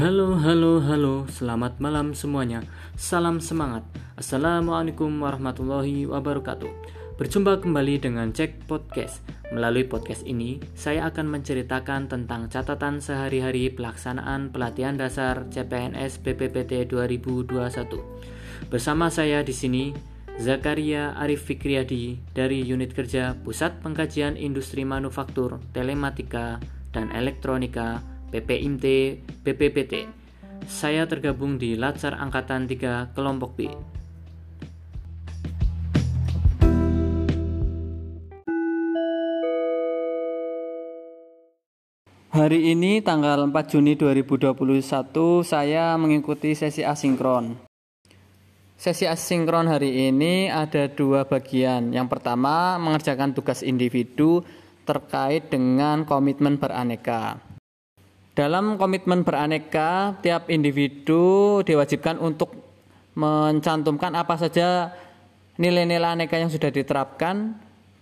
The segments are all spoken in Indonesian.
Halo, halo, halo, selamat malam semuanya. Salam semangat. Assalamualaikum warahmatullahi wabarakatuh. Berjumpa kembali dengan Cek Podcast. Melalui podcast ini, saya akan menceritakan tentang catatan sehari-hari pelaksanaan pelatihan dasar CPNS BPPT 2021. Bersama saya di sini, Zakaria Arif Fikriyadi dari Unit Kerja Pusat Pengkajian Industri Manufaktur, Telematika, dan Elektronika PPIMT, BPPT. Saya tergabung di Latsar Angkatan 3 Kelompok B. Hari ini tanggal 4 Juni 2021 saya mengikuti sesi asinkron. Sesi asinkron hari ini ada dua bagian. Yang pertama mengerjakan tugas individu terkait dengan komitmen beraneka. Dalam komitmen beraneka, tiap individu diwajibkan untuk mencantumkan apa saja nilai-nilai aneka yang sudah diterapkan,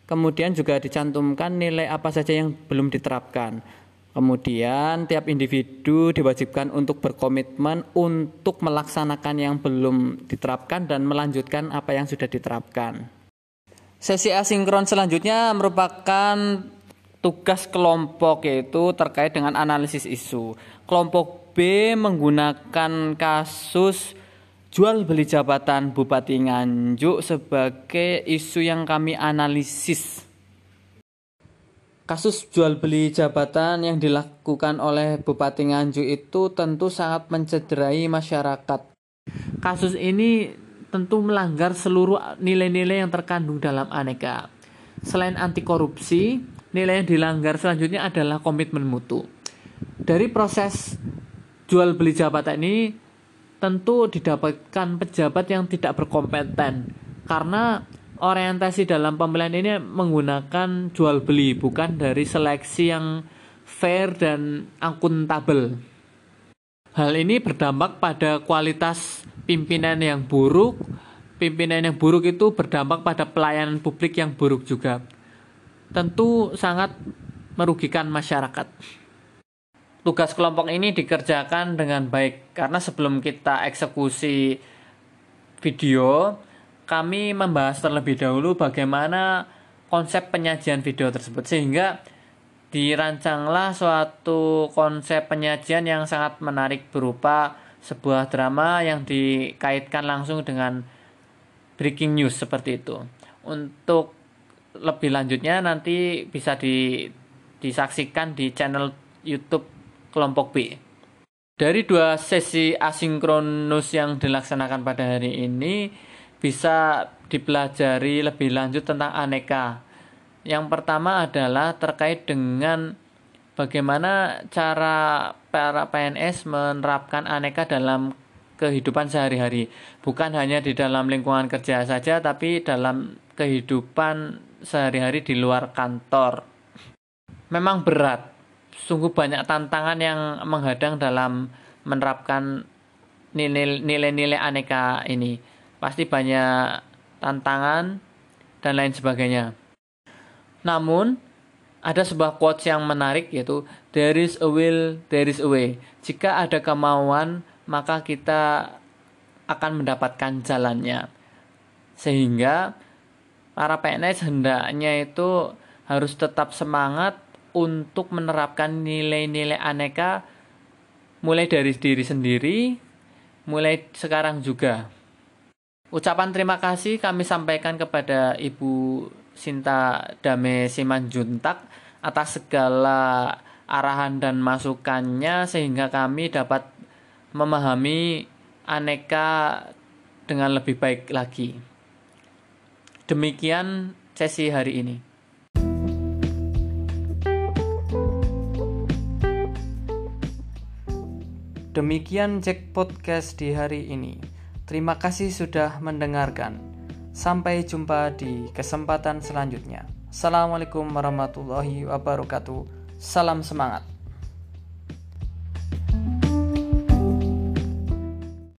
kemudian juga dicantumkan nilai apa saja yang belum diterapkan. Kemudian tiap individu diwajibkan untuk berkomitmen untuk melaksanakan yang belum diterapkan dan melanjutkan apa yang sudah diterapkan. Sesi asinkron selanjutnya merupakan tugas kelompok yaitu terkait dengan analisis isu. Kelompok B menggunakan kasus jual beli jabatan Bupati Nganjuk sebagai isu yang kami analisis. Kasus jual beli jabatan yang dilakukan oleh Bupati Nganjuk itu tentu sangat mencederai masyarakat. Kasus ini tentu melanggar seluruh nilai-nilai yang terkandung dalam aneka. Selain anti korupsi, nilai yang dilanggar selanjutnya adalah komitmen mutu. Dari proses jual beli jabatan ini tentu didapatkan pejabat yang tidak berkompeten karena orientasi dalam pemilihan ini menggunakan jual beli bukan dari seleksi yang fair dan akuntabel. Hal ini berdampak pada kualitas pimpinan yang buruk. Pimpinan yang buruk itu berdampak pada pelayanan publik yang buruk juga tentu sangat merugikan masyarakat. Tugas kelompok ini dikerjakan dengan baik karena sebelum kita eksekusi video, kami membahas terlebih dahulu bagaimana konsep penyajian video tersebut sehingga dirancanglah suatu konsep penyajian yang sangat menarik berupa sebuah drama yang dikaitkan langsung dengan breaking news seperti itu. Untuk lebih lanjutnya nanti bisa di, disaksikan di channel YouTube kelompok B. Dari dua sesi asinkronus yang dilaksanakan pada hari ini bisa dipelajari lebih lanjut tentang aneka. Yang pertama adalah terkait dengan bagaimana cara para PNS menerapkan aneka dalam kehidupan sehari-hari. Bukan hanya di dalam lingkungan kerja saja, tapi dalam kehidupan sehari-hari di luar kantor. Memang berat, sungguh banyak tantangan yang menghadang dalam menerapkan nilai-nilai aneka ini. Pasti banyak tantangan dan lain sebagainya. Namun, ada sebuah quotes yang menarik yaitu there is a will, there is a way. Jika ada kemauan, maka kita akan mendapatkan jalannya. Sehingga para PNS hendaknya itu harus tetap semangat untuk menerapkan nilai-nilai aneka mulai dari diri sendiri, mulai sekarang juga. Ucapan terima kasih kami sampaikan kepada Ibu Sinta Dame Simanjuntak atas segala arahan dan masukannya sehingga kami dapat memahami aneka dengan lebih baik lagi. Demikian sesi hari ini. Demikian Jack Podcast di hari ini. Terima kasih sudah mendengarkan. Sampai jumpa di kesempatan selanjutnya. Assalamualaikum warahmatullahi wabarakatuh. Salam semangat.